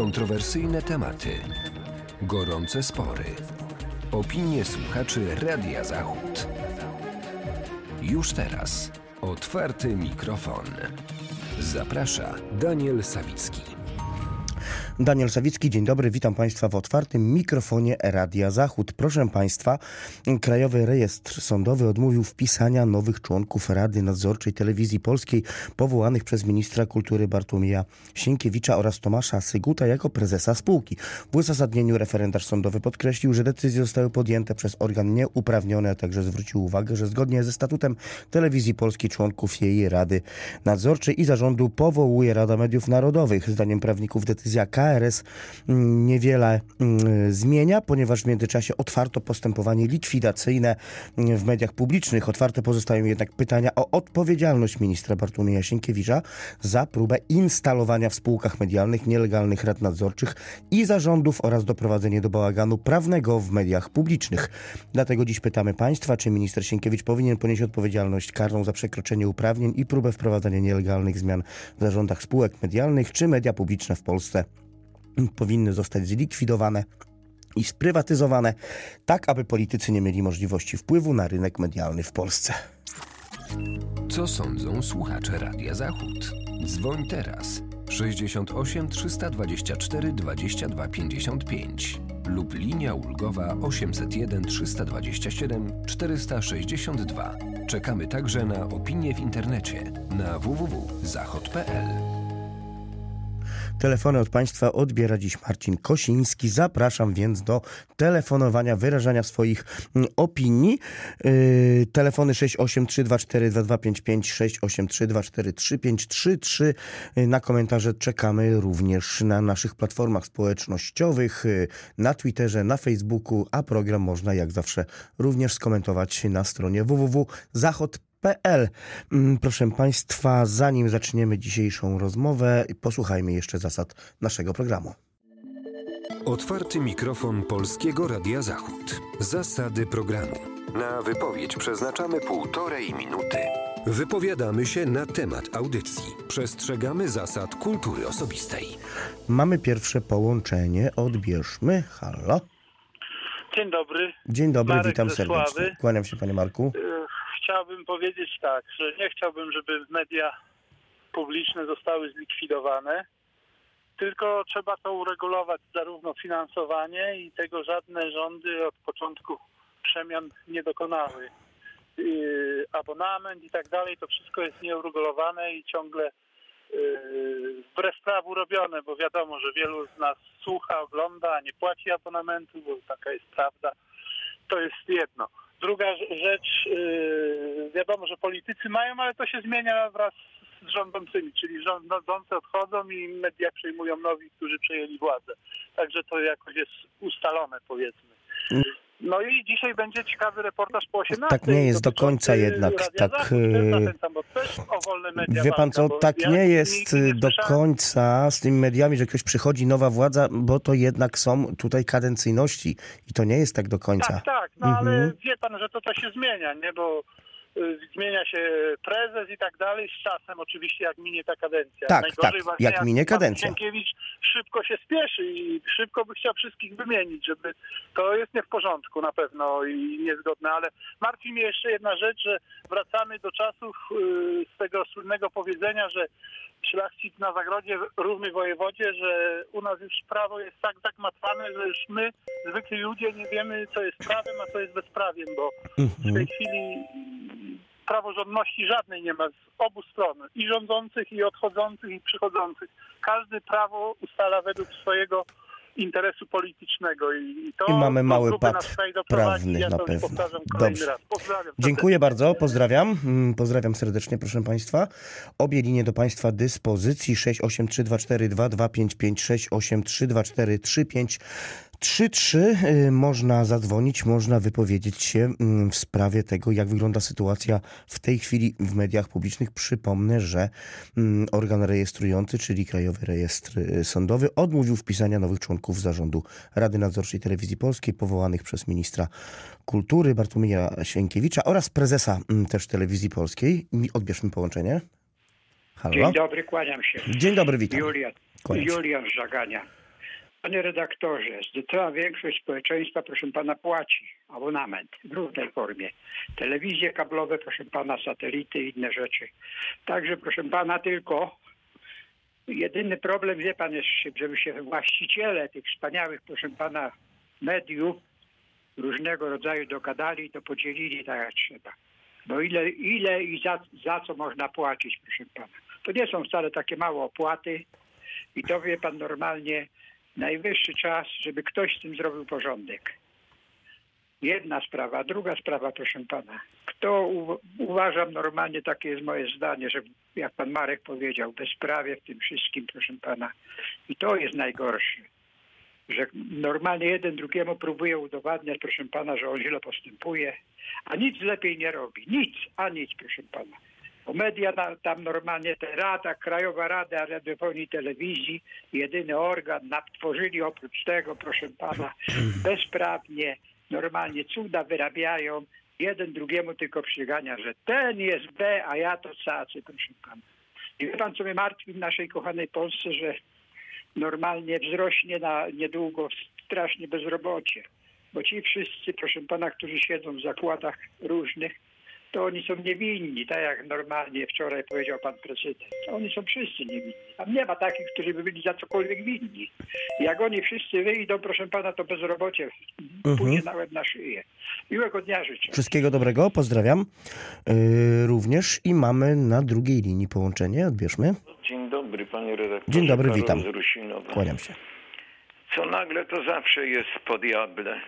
Kontrowersyjne tematy, gorące spory, opinie słuchaczy Radia Zachód. Już teraz otwarty mikrofon. Zaprasza Daniel Sawicki. Daniel Sawicki, dzień dobry, witam Państwa w otwartym mikrofonie Radia Zachód. Proszę Państwa, Krajowy Rejestr Sądowy odmówił wpisania nowych członków Rady Nadzorczej Telewizji Polskiej powołanych przez ministra kultury Bartłomieja Sienkiewicza oraz Tomasza Syguta jako prezesa spółki. W uzasadnieniu referendarz sądowy podkreślił, że decyzje zostały podjęte przez organ nieuprawniony, a także zwrócił uwagę, że zgodnie ze statutem Telewizji Polskiej członków jej Rady Nadzorczej i Zarządu powołuje Rada Mediów Narodowych. Zdaniem prawników decyzja KRS mm, niewiele mm, zmienia, ponieważ w międzyczasie otwarto postępowanie likwidacyjne mm, w mediach publicznych. Otwarte pozostają jednak pytania o odpowiedzialność ministra Bartłomieja Sienkiewicza za próbę instalowania w spółkach medialnych nielegalnych rad nadzorczych i zarządów oraz doprowadzenie do bałaganu prawnego w mediach publicznych. Dlatego dziś pytamy Państwa, czy minister Sienkiewicz powinien ponieść odpowiedzialność karną za przekroczenie uprawnień i próbę wprowadzania nielegalnych zmian w zarządach spółek medialnych, czy media publiczne w Polsce powinny zostać zlikwidowane i sprywatyzowane, tak aby politycy nie mieli możliwości wpływu na rynek medialny w Polsce. Co sądzą słuchacze Radia Zachód? Dzwoń teraz 68 324 22 55 lub linia ulgowa 801 327 462. Czekamy także na opinie w internecie na www.zachod.pl. Telefony od Państwa odbiera dziś Marcin Kosiński. Zapraszam więc do telefonowania, wyrażania swoich mm, opinii. Yy, telefony 683242255, 683243533. Yy, na komentarze czekamy również na naszych platformach społecznościowych, yy, na Twitterze, na Facebooku, a program można jak zawsze również skomentować na stronie www.zachod.pl PL. Mm, proszę Państwa, zanim zaczniemy dzisiejszą rozmowę, posłuchajmy jeszcze zasad naszego programu. Otwarty mikrofon Polskiego Radia Zachód. Zasady programu. Na wypowiedź przeznaczamy półtorej minuty. Wypowiadamy się na temat audycji. Przestrzegamy zasad kultury osobistej. Mamy pierwsze połączenie. Odbierzmy. Halo. Dzień dobry. Dzień dobry, Marek witam serdecznie. Kłaniam się, panie Marku. Chciałbym powiedzieć tak, że nie chciałbym, żeby media publiczne zostały zlikwidowane, tylko trzeba to uregulować zarówno finansowanie i tego żadne rządy od początku przemian nie dokonały. Yy, abonament i tak dalej, to wszystko jest nieuregulowane i ciągle yy, wbrew prawu robione, bo wiadomo, że wielu z nas słucha, ogląda, nie płaci abonamentu, bo taka jest prawda. To jest jedno. Druga rzecz, yy, wiadomo, że politycy mają, ale to się zmienia wraz z rządzącymi, czyli rządzący odchodzą i media przejmują nowi, którzy przejęli władzę. Także to jakoś jest ustalone, powiedzmy. No i dzisiaj będzie ciekawy reportaż po 18. Tak nie jest do końca jednak, tak, Zachód. Media Wie pan co, tak nie jest nie do końca z tymi mediami, że ktoś przychodzi, nowa władza, bo to jednak są tutaj kadencyjności i to nie jest tak do końca. Tak, tak, no Mhm. ale wie pan, że to, to się zmienia, nie? Bo zmienia się prezes i tak dalej z czasem oczywiście jak minie ta kadencja. Tak, Najgorzej tak, jak minie kadencja. Sienkiewicz szybko się spieszy i szybko by chciał wszystkich wymienić, żeby to jest nie w porządku na pewno i niezgodne, ale martwi mnie jeszcze jedna rzecz, że wracamy do czasów y, z tego słynnego powiedzenia, że szlachcic na zagrodzie równy wojewodzie, że u nas już prawo jest tak zakmatwane, że już my, zwykli ludzie, nie wiemy, co jest prawem, a co jest bezprawiem, bo w tej Mhm. chwili praworządności żadnej nie ma z obu stron, i rządzących, i odchodzących, i przychodzących. Każdy prawo ustala według swojego interesu politycznego i, to I mamy mały pad prawny ja na pewno. Dobrze. Dziękuję bardzo, pozdrawiam. Mm, pozdrawiam serdecznie, proszę Państwa. Obie linie do Państwa dyspozycji 683242255 3-3 y, można zadzwonić, można wypowiedzieć się mm, w sprawie tego, jak wygląda sytuacja w tej chwili w mediach publicznych. Przypomnę, że mm, organ rejestrujący, czyli Krajowy Rejestr y, Sądowy, odmówił wpisania nowych członków zarządu Rady Nadzorczej Telewizji Polskiej, powołanych przez ministra kultury Bartłomieja Sienkiewicza oraz prezesa mm, też Telewizji Polskiej. Odbierzmy połączenie. Halo? Dzień dobry, kłaniam się. Dzień dobry, witam. Julia, Julia Żagania. Panie redaktorze, zdecydowana większość społeczeństwa, proszę pana, płaci abonament w różnej formie. Telewizje kablowe, proszę pana, satelity i inne rzeczy. Także, proszę pana, tylko jedyny problem, wie pan, jest, żeby się właściciele tych wspaniałych, proszę pana, mediów różnego rodzaju dogadali to podzielili tak jak trzeba. Bo ile, ile i za, za co można płacić, proszę pana. To nie są wcale takie małe opłaty i to wie pan normalnie najwyższy czas, żeby ktoś z tym zrobił porządek. Jedna sprawa. Druga sprawa, proszę pana. Kto u, uważam normalnie, takie jest moje zdanie, że jak pan Marek powiedział, bezprawie w tym wszystkim, proszę pana. I to jest najgorsze. Że normalnie jeden drugiemu próbuje udowadniać, proszę pana, że on źle postępuje, a nic lepiej nie robi. Nic, a nic, proszę pana. Bo media tam normalnie, te rada, Krajowa Rada Radiofonii i Telewizji, jedyny organ, tworzyli oprócz tego, proszę pana, bezprawnie, normalnie cuda wyrabiają, jeden drugiemu tylko przygania, że ten jest B, a ja to cacy, proszę pana. I wie pan, co mnie martwi w naszej kochanej Polsce, że normalnie wzrośnie na niedługo strasznie bezrobocie. Bo ci wszyscy, proszę pana, którzy siedzą w zakładach różnych, to oni są niewinni, tak jak normalnie wczoraj powiedział pan prezydent. Oni są wszyscy niewinni. Tam nie ma takich, którzy by byli za cokolwiek winni. Jak oni wszyscy wyjdą, proszę pana, to bezrobocie Mhm. pójdzie na łeb na szyję. Miłego dnia życzę. Wszystkiego dobrego, pozdrawiam. Yy, również i mamy na drugiej linii połączenie. Odbierzmy. Dzień dobry, panie redaktorze. Dzień dobry, Karol witam. Kłaniam się. Co nagle to zawsze jest po diable.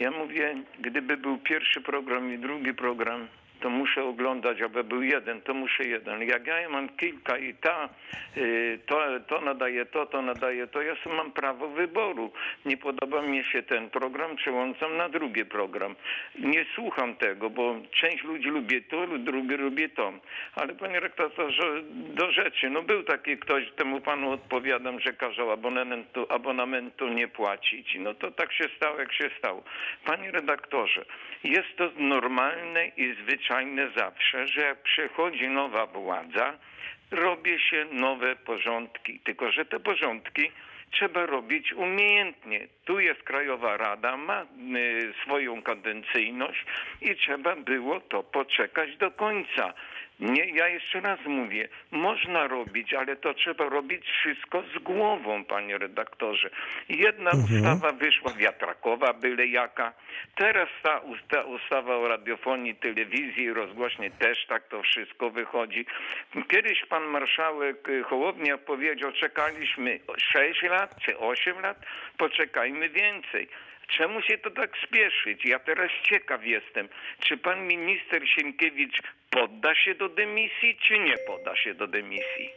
Ja mówię, gdyby był pierwszy program i drugi program, to muszę oglądać, aby był jeden, to muszę jeden. Jak ja mam kilka i ta, y, to, to nadaje to, to nadaje to, ja sobie mam prawo wyboru. Nie podoba mi się ten program, przełączam na drugi program. Nie słucham tego, bo część ludzi lubi to, drugi lubi to. Ale panie rektorze, do rzeczy. No był taki ktoś, temu panu odpowiadam, że kazał abonamentu, abonamentu nie płacić. No to tak się stało, jak się stało. Panie redaktorze, jest to normalne i zwyczajne zawsze, że jak przychodzi nowa władza, robi się nowe porządki. Tylko, że te porządki trzeba robić umiejętnie. Tu jest Krajowa Rada, ma y, swoją kadencyjność i trzeba było to poczekać do końca. Nie, ja jeszcze raz mówię, można robić, ale to trzeba robić wszystko z głową, panie redaktorze. Jedna ustawa wyszła wiatrakowa, byle jaka. Teraz ta usta, ustawa o radiofonii, telewizji i rozgłośni też tak to wszystko wychodzi. Kiedyś pan marszałek y, Hołownia powiedział, czekaliśmy 6 lat czy 8 lat, poczekajmy więcej. Czemu się to tak spieszyć? Ja teraz ciekaw jestem, czy pan minister Sienkiewicz podda się do dymisji, czy nie podda się do dymisji?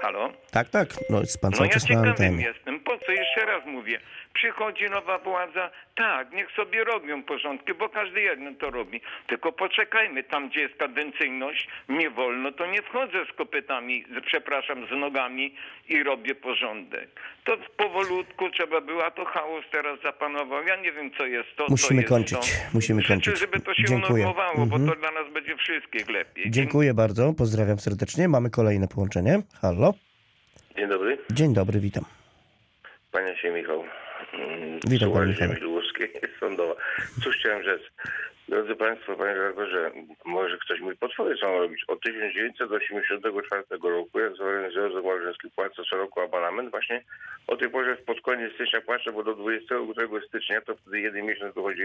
Halo? Tak, tak. No, jest pan No cały ja czas na ciekawym antenie. jestem. Po co? Jeszcze raz mówię. Przychodzi nowa władza, tak, niech sobie robią porządki, bo każdy jeden to robi. Tylko poczekajmy, tam gdzie jest kadencyjność, nie wolno, to nie wchodzę z kopytami, z- przepraszam, z nogami i robię porządek. To powolutku trzeba było, a to chaos teraz zapanował. Ja nie wiem, co jest to, co Musimy jest kończyć, to. musimy Życzę, kończyć. żeby to się Dziękuję. unormowało, bo Mhm. to dla nas będzie wszystkich lepiej. Dziękuję bardzo, pozdrawiam serdecznie. Mamy kolejne połączenie. Halo. Dzień dobry, Dzień dobry, witam. kłania się Michał. Mm, Witam, Michale. lubuskiej, sądowa. Cóż chciałem rzec. Drodzy Państwo, Panie redaktorze, może ktoś mój potwory co ma robić. Od 1984 roku, jak zorganizują z Małżeński płacę co roku abonament, właśnie o tej porze pod koniec stycznia płacę, bo do 22 stycznia to wtedy jeden miesiąc wychodzi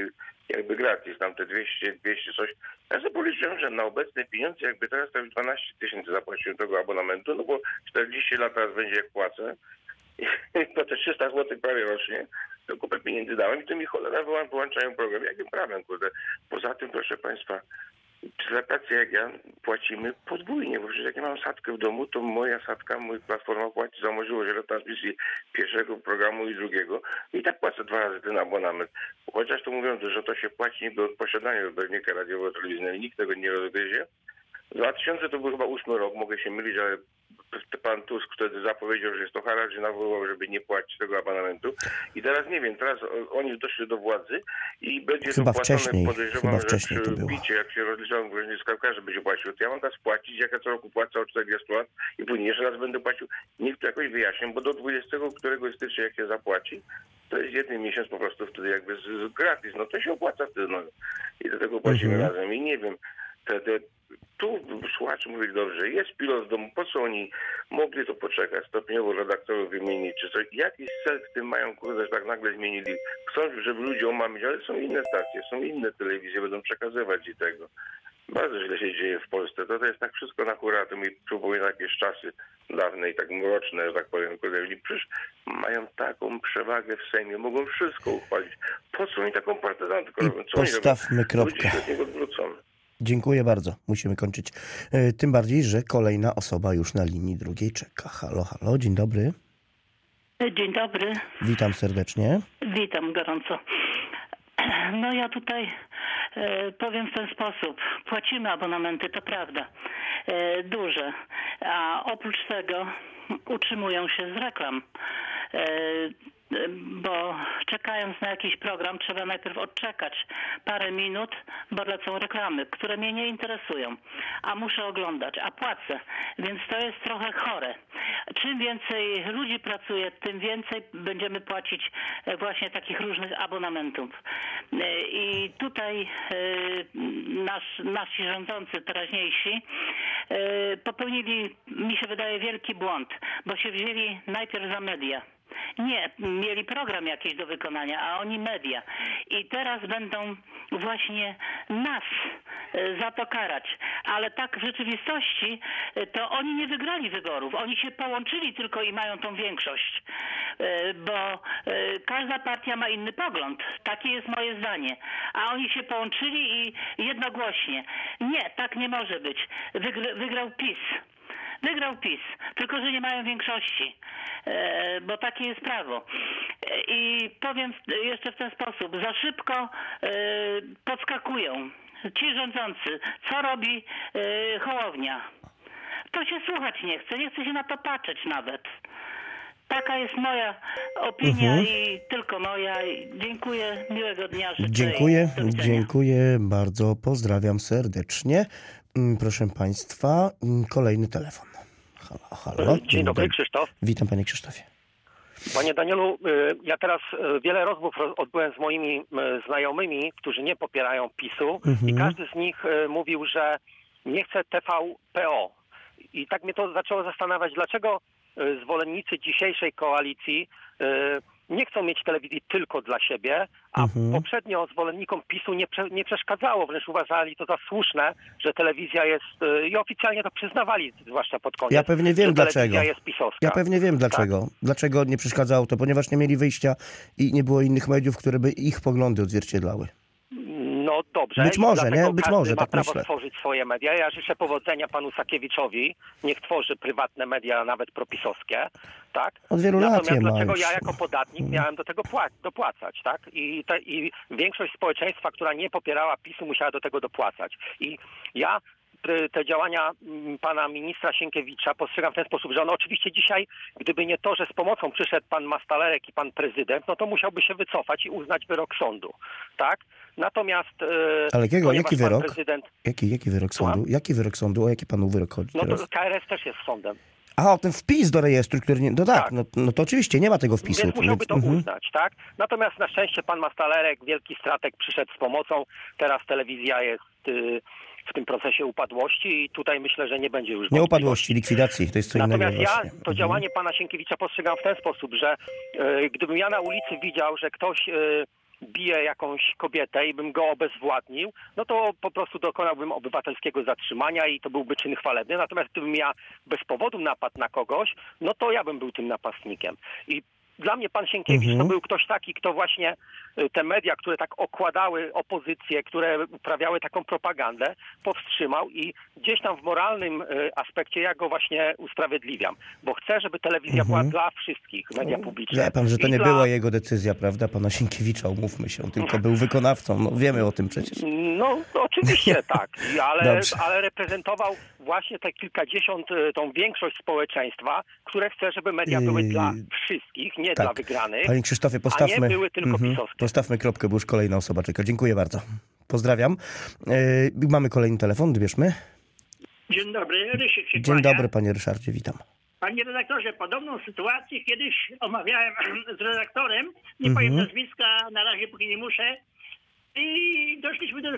jakby gratis, tam te 200, 200 coś. Ja sobie policzyłem, że na obecne pieniądze, jakby teraz to już 12 tysięcy zapłaciłem tego abonamentu, no bo 40 lat teraz będzie jak płacę, to te 300 zł prawie rocznie, to kupę pieniędzy dałem i to mi cholera wyłą- wyłączają program. Jakim prawem, kurde? Poza tym, proszę Państwa, za pracę jak ja płacimy podwójnie, bo przecież jak ja mam sadkę w domu, to moja sadka, mój platforma płaci za możliwość retransmisji pierwszego programu i drugiego i tak płacę dwa razy ten abonament. Chociaż to mówiąc, że to się płaci niby od posiadania odbiornika radiowo-telewizyjnego nikt tego nie rozgryzie. 2000 to był chyba ósmy rok, mogę się mylić, ale pan Tusk wtedy zapowiedział, że jest to haracz i nawoływał, żeby nie płacić tego abonamentu. I teraz nie wiem, teraz oni doszli do władzy i będzie Chyba to płacone, wcześniej, podejrzewam, chyba że wcześniej to przy bicie, jak się rozliczałem, że każdy będzie płacił. To ja mam teraz płacić, jak ja co roku płacę od 40 lat i później jeszcze raz będę płacił. Niech to jakoś wyjaśnią, bo do 20 któregoś stycznia jak się zapłaci, to jest jeden miesiąc po prostu wtedy jakby z, z gratis, no to się opłaca wtedy, no. I do tego płacimy Mhm. razem i nie wiem, te, te, tu słuchacze mówili dobrze, jest pilot w domu, po co oni mogli to poczekać, stopniowo redaktorów wymienić czy coś, jakiś cel w tym mają, kurde, że tak nagle zmienili, chcą, żeby ludzie omamić, ale są inne stacje, są inne telewizje, będą przekazywać i tego. Bardzo źle się dzieje w Polsce. To, to jest tak wszystko na hura. To mi przypomina jakieś czasy dawne i tak mroczne, że tak powiem. Kurde, przecież mają taką przewagę w Sejmie. Mogą wszystko uchwalić. Po co oni taką partyzantkę robią? Co postawmy kropkę. Ludzie się od niego odwrócą. Dziękuję bardzo. Musimy kończyć. E, Tym bardziej, że kolejna osoba już na linii drugiej czeka. Halo, halo, dzień dobry. Dzień dobry, Witam serdecznie. witam gorąco. No ja tutaj e, powiem w ten sposób. Płacimy abonamenty, to prawda, e, duże, a oprócz tego utrzymują się z reklam. Bo czekając na jakiś program trzeba najpierw odczekać parę minut, bo lecą reklamy, które mnie nie interesują, a muszę oglądać, a płacę, więc to jest trochę chore. Czym więcej ludzi pracuje, tym więcej będziemy płacić e, właśnie takich różnych abonamentów. E, I tutaj e, nasz, nasi rządzący teraźniejsi popełnili, mi się wydaje, wielki błąd, bo się wzięli najpierw za media. Nie, mieli program jakiś do wykonania, a oni media. I teraz będą właśnie nas e, za to karać. Ale tak w rzeczywistości e, to oni nie wygrali wyborów. Oni się połączyli tylko i mają tą większość. E, Bo każda partia ma inny pogląd. Takie jest moje zdanie. A oni się połączyli i jednogłośnie. Nie, tak nie może być. Wygr- wygrał PiS. Wygrał PiS, tylko że nie mają większości, e, bo takie jest prawo. E, I powiem jeszcze w ten sposób, za szybko e, podskakują ci rządzący. Co robi Hołownia? To się słuchać nie chce, nie chce się na to patrzeć nawet. Taka jest moja opinia Mhm. i tylko moja. Dziękuję, miłego dnia życzę. Dziękuję, dziękuję bardzo. Pozdrawiam serdecznie. Mm, Proszę Państwa, mm, kolejny telefon. Halo, halo. Dzień dobry, Krzysztof. Witam Panie Krzysztofie. Panie Danielu, y, ja teraz y, wiele rozmów ro- odbyłem z moimi znajomymi, którzy nie popierają PiSu Mhm. i każdy z nich mówił, że nie chce TVPO. I tak mnie to zaczęło zastanawiać, dlaczego zwolennicy dzisiejszej koalicji nie chcą mieć telewizji tylko dla siebie, a Mhm. poprzednio zwolennikom PiSu nie, prze, nie przeszkadzało, wręcz uważali to za słuszne, że telewizja jest, y, i oficjalnie to przyznawali, zwłaszcza pod koniec, Ja pewnie wiem dlaczego. jest pisowska. Ja pewnie wiem dlaczego. Dlaczego nie przeszkadzało to, ponieważ nie mieli wyjścia i nie było innych mediów, które by ich poglądy odzwierciedlały. Dobrze. Być może, nie? Być może, ma tak prawo myślę. tworzyć swoje media. Ja życzę powodzenia panu Sakiewiczowi. Niech tworzy prywatne media, nawet propisowskie, tak? Od wielu lat Natomiast ma dlaczego ja jako podatnik miałem do tego pła- dopłacać, tak? I, te, I większość społeczeństwa, która nie popierała PiSu, musiała do tego dopłacać. I ja te- te działania mm, pana ministra Sienkiewicza postrzegam w ten sposób, że on oczywiście dzisiaj, gdyby nie to, że z pomocą przyszedł pan Mastalerek i pan prezydent, no to musiałby się wycofać i uznać wyrok sądu, tak? Natomiast... e, Ale jakiego? Jaki wyrok? Prezydent, Jaki, jaki wyrok Słucham? sądu? Jaki wyrok sądu? O jaki panu wyrok chodzi no teraz? to KRS też jest sądem, A, o ten wpis do rejestru, który nie... No tak, Tak. No, no to oczywiście nie ma tego wpisu. więc musiałby to mhm. uznać, tak? Natomiast na szczęście pan Mastalerek, wielki stratek, przyszedł z pomocą. Teraz telewizja jest y, w tym procesie upadłości i tutaj myślę, że nie będzie już Nie wątpliwości. upadłości, likwidacji, to jest co Natomiast innego ja właśnie. to Mhm. działanie pana Sienkiewicza postrzegam w ten sposób, że e, gdybym ja na ulicy widział, że ktoś e, bije jakąś kobietę i bym go obezwładnił, no to po prostu dokonałbym obywatelskiego zatrzymania i to byłby czyn chwalebny. Natomiast gdybym ja bez powodu napadł na kogoś, no to ja bym był tym napastnikiem. I dla mnie pan Sienkiewicz Mhm. to był ktoś taki, kto właśnie y, te media, które tak okładały opozycję, które uprawiały taką propagandę, powstrzymał i gdzieś tam w moralnym y, aspekcie ja go właśnie usprawiedliwiam, bo chcę, żeby telewizja była dla wszystkich, media publiczne. Wie pan, że to I nie dla- była jego decyzja, prawda, pana Sienkiewicza, umówmy się, tylko był wykonawcą, no wiemy o tym przecież. No, to oczywiście tak, ale, ale reprezentował właśnie te kilkadziesiąt, y, tą większość społeczeństwa, które chce, żeby media były dla wszystkich, nie tak. dla wygranych. Panie Krzysztofie, a postawmy, nie były tylko Mhm. pisowskie. postawmy kropkę, bo już kolejna osoba czeka. Dziękuję bardzo. Pozdrawiam. E, mamy kolejny telefon, odbierzmy. Dzień dobry, Rysiek się Dzień dobry, panie Ryszardzie, witam. Panie redaktorze, podobną sytuację kiedyś omawiałem z redaktorem, nie Mhm. powiem nazwiska, na razie póki nie muszę, i doszliśmy do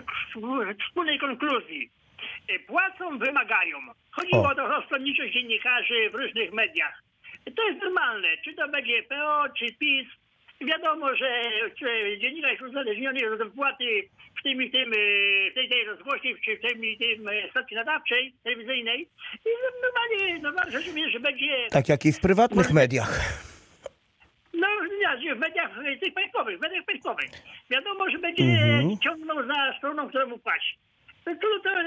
wspólnej konkluzji. E, Płacą, wymagają. Chodziło O. o, dziennikarzy w różnych mediach. To jest normalne, czy to będzie PO, czy PiS. Wiadomo, że dziennikarz uzależniony od wpłaty w tym i tym, e, tej, tej rozgłośni, czy w tym i tym e, stacji nadawczej, telewizyjnej. I normalnie, normalnie rzecz ujmując, że będzie Tak jak i w prywatnych mediach. no, nie, w mediach tych państwowych, w mediach państwowych. Wiadomo, że będzie Mhm. ciągnął za stroną, która mu płaci. To,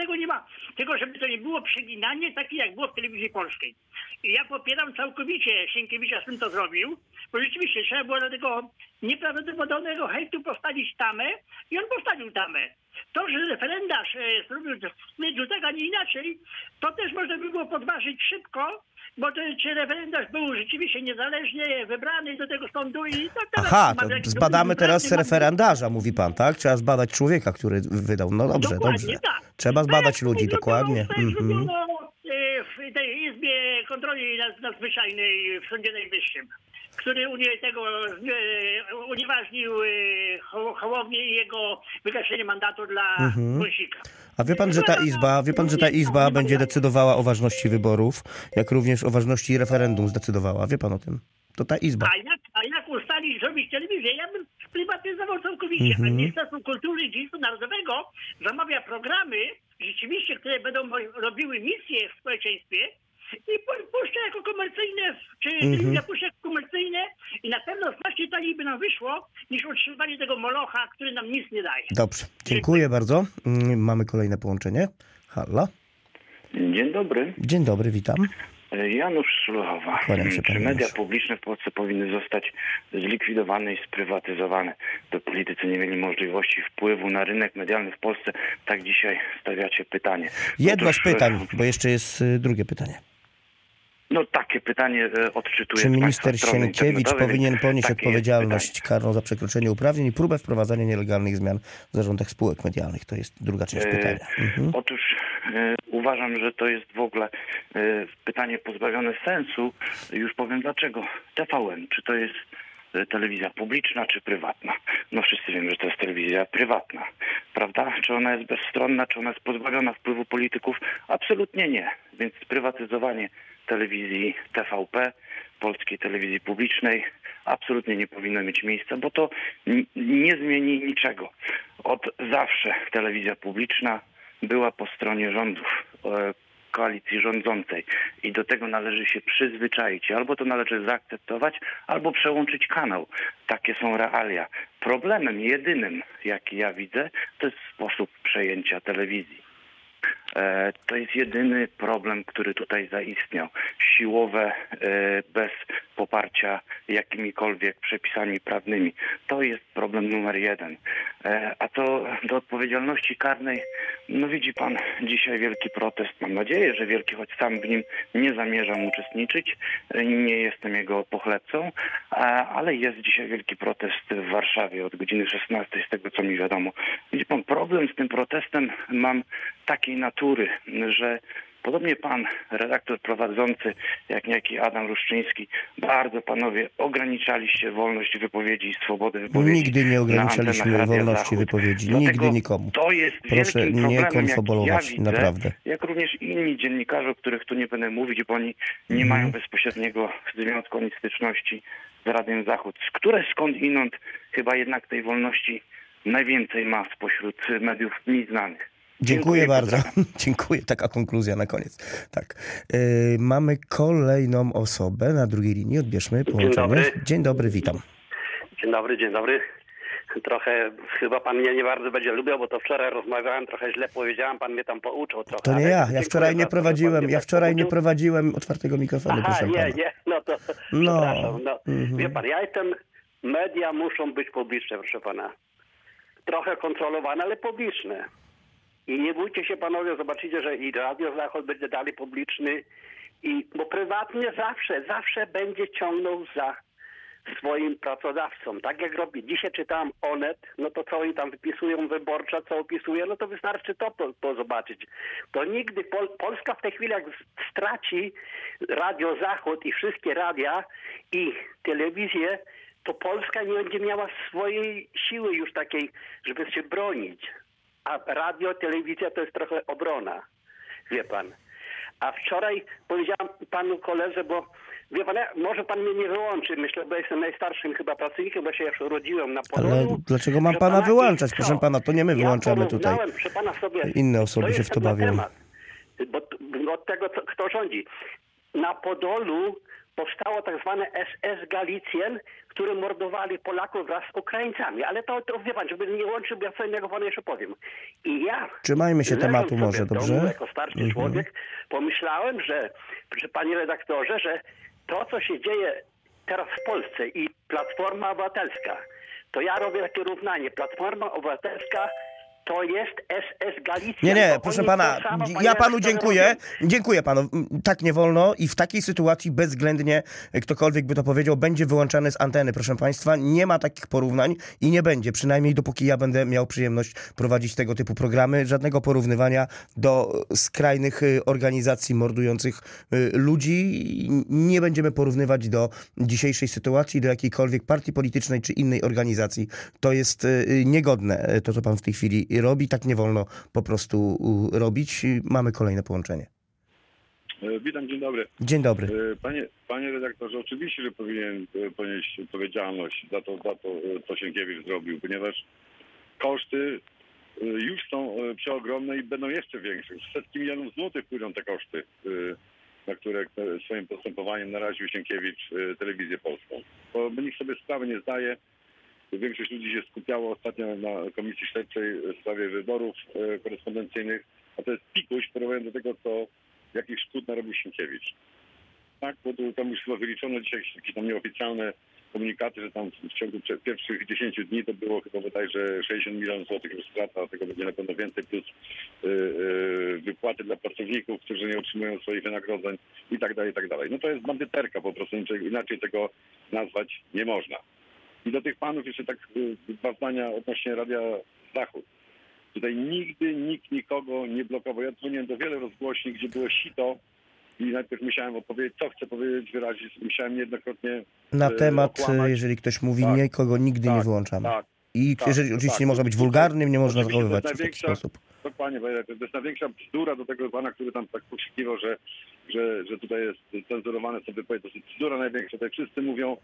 tego nie ma. Tylko żeby to nie było przeginanie takie, jak było w telewizji polskiej. I ja popieram całkowicie Sienkiewicza, z tym to zrobił, bo rzeczywiście trzeba było do tego nieprawdopodobnego hejtu postawić tamę i on postawił tamę. To, że referendarz e, zrobił, stwierdził tak, nie inaczej, to też można by było podważyć szybko, bo to, czy referendarz był rzeczywiście niezależnie wybrany do tego sądu i to teraz Aha, to zbadamy teraz referendarza, mówi pan, tak? Trzeba zbadać człowieka, który wydał. No dobrze, Dokładnie, dobrze. tak. Trzeba zbadać Tak, ludzi, dokładnie. tak, Mhm. e, w tej Izbie Kontroli Nad- Nadzwyczajnej w Sądzie Najwyższym, który tego, e, unieważnił e, Ho- Hołownię i jego wygaszenie mandatu dla Mhm. Wąsika. A wie pan, że ta izba, wie pan, że ta izba będzie decydowała o ważności wyborów, jak również o ważności referendum zdecydowała. Wie pan o tym? To ta izba. A jak, a jak ustalić, zrobić telewizję? Ja bym sprywatyzował całkowicie. Mhm. A Ministerstwo Kultury i Dziedzictwa Narodowego zamawia programy, rzeczywiście, które będą robiły misję w społeczeństwie i pu- puszcza jako komercyjne, czy Mhm. telewizja puszcza jako komercyjne i na pewno znacznie taniej by nam wyszło, niż utrzymywanie tego molocha, który nam nic nie daje. Dobrze, dziękuję bardzo. Mm, Mamy kolejne połączenie. Halo. Dzień dobry. Dzień dobry, witam. Janusz się, Czy media publiczne w Polsce powinny zostać zlikwidowane i sprywatyzowane? To politycy nie mieli możliwości wpływu na rynek medialny w Polsce. Tak dzisiaj stawiacie pytanie. Jedno z Otóż, pytań, bo jeszcze jest y, drugie pytanie. No takie pytanie e, odczytuję Czy minister Sienkiewicz powinien ponieść odpowiedzialność karną za przekroczenie uprawnień i próbę wprowadzania nielegalnych zmian w zarządach spółek medialnych? To jest druga część E, pytania. Mhm. Otóż e, uważam, że to jest w ogóle e, pytanie pozbawione sensu. Już powiem dlaczego. TVN, czy to jest telewizja publiczna, czy prywatna? No wszyscy wiemy, że to jest telewizja prywatna, prawda? Czy ona jest bezstronna, czy ona jest pozbawiona wpływu polityków? Absolutnie nie. Więc sprywatyzowanie telewizji TVP, polskiej telewizji publicznej, absolutnie nie powinno mieć miejsca, bo to nie zmieni niczego. Od zawsze telewizja publiczna była po stronie rządów, e, koalicji rządzącej i do tego należy się przyzwyczaić. Albo to należy zaakceptować, albo przełączyć kanał. Takie są realia. Problemem jedynym, jaki ja widzę, to jest sposób przejęcia telewizji. E, To jest jedyny problem, który tutaj zaistniał. Siłowe, e, bez poparcia jakimikolwiek przepisami prawnymi. To jest problem numer jeden. E, A to do odpowiedzialności karnej, no widzi pan dzisiaj wielki protest. Mam nadzieję, że wielki, choć sam w nim nie zamierzam uczestniczyć. Nie jestem jego pochlebcą, ale jest dzisiaj wielki protest w Warszawie od godziny 16, z tego co mi wiadomo. Widzi pan, problem z tym protestem mam takiej natury, że podobnie pan, redaktor prowadzący, jak niejaki Adam Ruszczyński, bardzo panowie ograniczaliście wolność wypowiedzi i swobodę wypowiedzi. Nigdy nie ograniczaliśmy wolności Zachód. wypowiedzi. Dlatego Nigdy nikomu. To jest Proszę nie konfabolować, jak ja naprawdę. jak również inni dziennikarze, o których tu nie będę mówić, bo oni nie Mhm. mają bezpośredniego związku ani styczności z Radiem Zachód, z które skąd inąd chyba jednak tej wolności najwięcej ma spośród mediów mi znanych. Dziękuję bardzo. Dziękuję. Taka konkluzja na koniec. Tak. Yy, mamy kolejną osobę na drugiej linii. Odbierzmy połączenie. dobry. Dzień dobry, witam. Dzień dobry, dzień dobry. Trochę chyba pan mnie nie bardzo będzie lubił, bo to wczoraj rozmawiałem, trochę źle powiedziałem, pan mnie tam pouczył trochę. To nie ja. Ja wczoraj nie prowadziłem, ja tak wczoraj nie prowadziłem otwartego mikrofonu, Aha, proszę nie, pana. nie, no to No. przepraszam. No. Mhm. Wie pan, ja jestem, media muszą być publiczne, proszę pana. Trochę kontrolowane, ale publiczne. I nie bójcie się panowie, zobaczycie, że i Radio Zachód będzie dalej publiczny, i, bo prywatnie zawsze, zawsze będzie ciągnął za swoim pracodawcom. Tak jak robi. Dzisiaj czytałem Onet, no to co oni tam wypisują, wyborcza, co opisuje, no to wystarczy to po, po zobaczyć. To nigdy Pol Polska w tej chwili jak straci Radio Zachód i wszystkie radia i telewizję, to Polska nie będzie miała swojej siły już takiej, żeby się bronić. A radio, telewizja to jest trochę obrona. Wie pan. A wczoraj powiedziałam panu koledze, bo wie pan, ja- może pan mnie nie wyłączy, myślę, bo jestem najstarszym chyba pracownikiem, bo się już urodziłem na Ale Podolu. dlaczego mam pana pana, wyłączać? Proszę pana, to nie my Ja wyłączamy tutaj. proszę pana sobie. Inne osoby się w to bawią. temat, Bo od tego, co, kto rządzi. Na Podolu powstało tak zwane SS Galicjen, które mordowali Polaków wraz z Ukraińcami. Ale to, to wie pan, żeby nie łączył, ja co innego panu jeszcze powiem. I ja Trzymajmy się tematu może, w domu, dobrze? Jako starszy Mhm. człowiek pomyślałem, że, że panie redaktorze, że to, co się dzieje teraz w Polsce i Platforma Obywatelska, to ja robię takie równanie. Platforma Obywatelska to jest SS Galicja. Nie, nie, proszę pana, ja panu dziękuję. Dziękuję panu. Tak nie wolno i w takiej sytuacji bezwzględnie e, ktokolwiek by to powiedział, będzie wyłączany z anteny, proszę państwa. Nie ma takich porównań i nie będzie, przynajmniej dopóki ja będę miał przyjemność prowadzić tego typu programy. Żadnego porównywania do skrajnych e, organizacji mordujących e, ludzi. Nie będziemy porównywać do dzisiejszej sytuacji, do jakiejkolwiek partii politycznej czy innej organizacji. To jest niegodne, to co pan w tej chwili robi. Tak nie wolno po prostu robić. Mamy kolejne połączenie. E, Witam, dzień dobry. Dzień dobry. E, Panie, panie redaktorze, oczywiście, że powinien e, ponieść odpowiedzialność za to, za to, co Sienkiewicz zrobił, ponieważ koszty już są przeogromne i będą jeszcze większe. Setki milionów złotych pójdą te koszty, na które swoim postępowaniem naraził Sienkiewicz telewizję polską. Bo nikt sobie sprawy nie zdaje. Większość ludzi się skupiało ostatnio na komisji śledczej w sprawie wyborów e, korespondencyjnych, a to jest pikuś w porównaniu do tego, co jakich szkód narobił Sienkiewicz. Tak, bo tu, tam już chyba wyliczono dzisiaj jakieś tam nieoficjalne komunikaty, że tam w ciągu pierwszych 10 dni to było chyba bodajże 60 milionów złotych już strata, a tego będzie na pewno więcej, plus y, y, wypłaty dla pracowników, którzy nie otrzymują swoich wynagrodzeń i tak dalej, i tak dalej. No to jest bandyterka po prostu, inaczej tego nazwać nie można. I do tych panów jeszcze tak y, dwa zdania odnośnie Radia Zachód. Tutaj nigdy nikt nikogo nie blokował. Ja dzwoniłem do wielu rozgłośni, gdzie było sito i najpierw musiałem opowiedzieć, co chcę powiedzieć, wyrazić. Musiałem niejednokrotnie Na e, temat, okłamać. jeżeli ktoś mówi, Tak. nikogo nigdy nie Tak, wyłączamy. tak, I tak, jeżeli oczywiście tak. nie można być wulgarnym, nie można zachowywać się w taki sposób. Dokładnie, panie redaktorze. to jest największa bzdura do tego pana, który tam tak pokrzykiwał, że, że, że tutaj jest cenzurowane są wypowiedzi. To jest bzdura największa. Tutaj wszyscy mówią,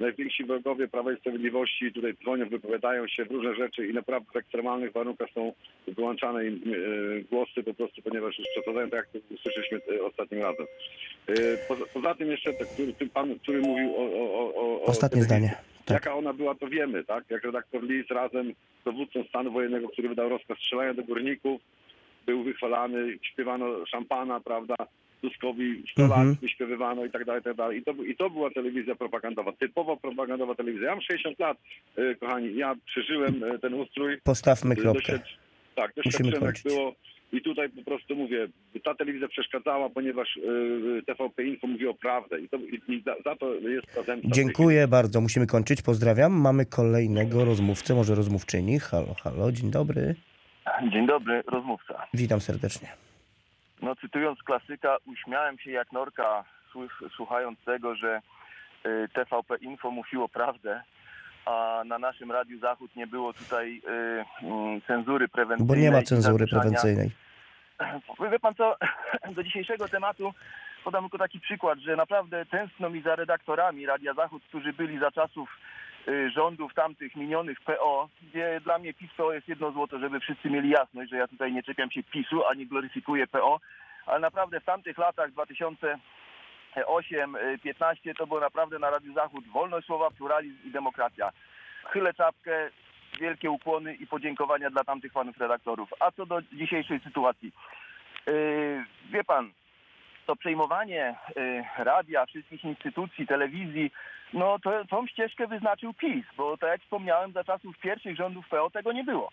najwięksi wrogowie Prawa i Sprawiedliwości tutaj dzwonią, wypowiadają się w różne rzeczy i naprawdę w ekstremalnych warunkach są wyłączane im e, głosy po prostu, ponieważ już przesadzają, tak jak usłyszeliśmy e, ostatnim razem. E, poza, poza tym jeszcze ten, pan, który mówił o, o, o, o Ostatnie zdanie. Tak. Jaka ona była, to wiemy, tak? Jak redaktor Lis razem z dowódcą stanu wojennego, który wydał rozkaz strzelania do górników, był wychwalany, śpiewano szampana, prawda? Tuskowi 100 Mhm. lat wyśpiewywano i tak dalej, i tak dalej. I to, I to była telewizja propagandowa, typowo propagandowa telewizja. Ja mam 60 lat, e, kochani, ja przeżyłem e, ten ustrój. Postawmy E, kropkę. Tak, Musimy doświadczyłem jak kończyć. było. I tutaj po prostu mówię, ta telewizja przeszkadzała, ponieważ e, TVP Info mówiło prawdę i, to, i, i za, za to jest ta zemsta. Dziękuję bardzo. Musimy kończyć. Pozdrawiam. Mamy kolejnego rozmówcę, może rozmówczyni. Halo, halo, dzień dobry. Dzień dobry, rozmówca. Witam serdecznie. No cytując klasyka, uśmiałem się jak norka, słuch- słuchając tego, że y, TVP Info mówiło prawdę, a na naszym Radiu Zachód nie było tutaj y, mm, cenzury prewencyjnej. Bo nie ma cenzury prewencyjnej. Wie pan co, do dzisiejszego tematu podam tylko taki przykład, że naprawdę tęskno mi za redaktorami Radia Zachód, którzy byli za czasów rządów tamtych minionych PO, gdzie dla mnie PiS PO jest jedno złoto, żeby wszyscy mieli jasność, że ja tutaj nie czepiam się PiSu, ani gloryfikuję PO, ale naprawdę w tamtych latach 2008-15 to było naprawdę na Radiu Zachód wolność słowa, pluralizm i demokracja. Chylę czapkę, wielkie ukłony i podziękowania dla tamtych panów redaktorów. A co do dzisiejszej sytuacji. Yy, wie pan, to przejmowanie y, radia, wszystkich instytucji, telewizji, no to tą ścieżkę wyznaczył PiS, bo tak jak wspomniałem, za czasów pierwszych rządów PO tego nie było.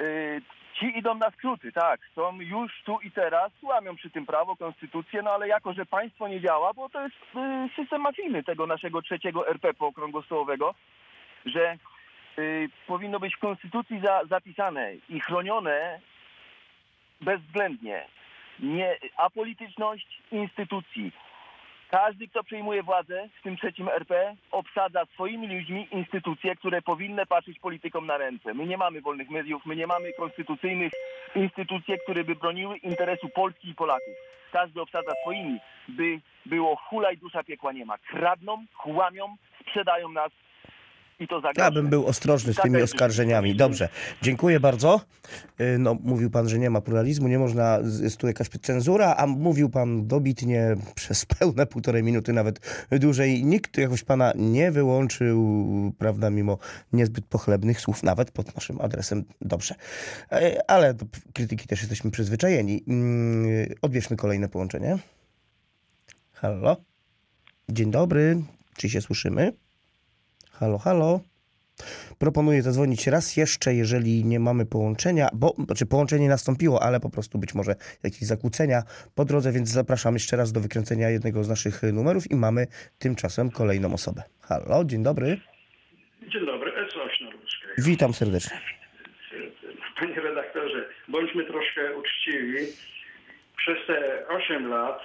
Y, ci idą na skróty, tak, są już tu i teraz, łamią przy tym prawo, konstytucję, no ale jako, że państwo nie działa, bo to jest y, system mafijny tego naszego trzeciego RP okrągłostołowego, że y, powinno być w konstytucji za, zapisane i chronione bezwzględnie nie, apolityczność instytucji. Każdy, kto przejmuje władzę w tym trzecim RP, obsadza swoimi ludźmi instytucje, które powinny patrzeć politykom na ręce. My nie mamy wolnych mediów, my nie mamy konstytucyjnych instytucji, które by broniły interesu Polski i Polaków. Każdy obsadza swoimi, by było hulaj dusza piekła nie ma. Kradną, kłamią, sprzedają nas i to za Ja bym był ostrożny z tymi oskarżeniami. Dobrze, dziękuję bardzo. Y, No, mówił pan, że nie ma pluralizmu, nie można, jest tu jakaś cenzura, a mówił pan dobitnie przez pełne półtorej minuty, nawet dłużej. Nikt jakoś pana nie wyłączył, prawda, mimo niezbyt pochlebnych słów, nawet pod naszym adresem. Dobrze. E, Ale do krytyki też jesteśmy przyzwyczajeni. Mm, Odbierzmy kolejne połączenie. Halo? Dzień dobry. Czy się słyszymy? Halo, halo. Proponuję zadzwonić raz jeszcze, jeżeli nie mamy połączenia, bo znaczy połączenie nastąpiło, ale po prostu być może jakieś zakłócenia po drodze, więc zapraszam jeszcze raz do wykręcenia jednego z naszych numerów i mamy tymczasem kolejną osobę. Halo, dzień dobry. Dzień dobry, Ecoś Norwuskiej. Witam serdecznie. Panie redaktorze, bądźmy troszkę uczciwi. Przez te 8 lat,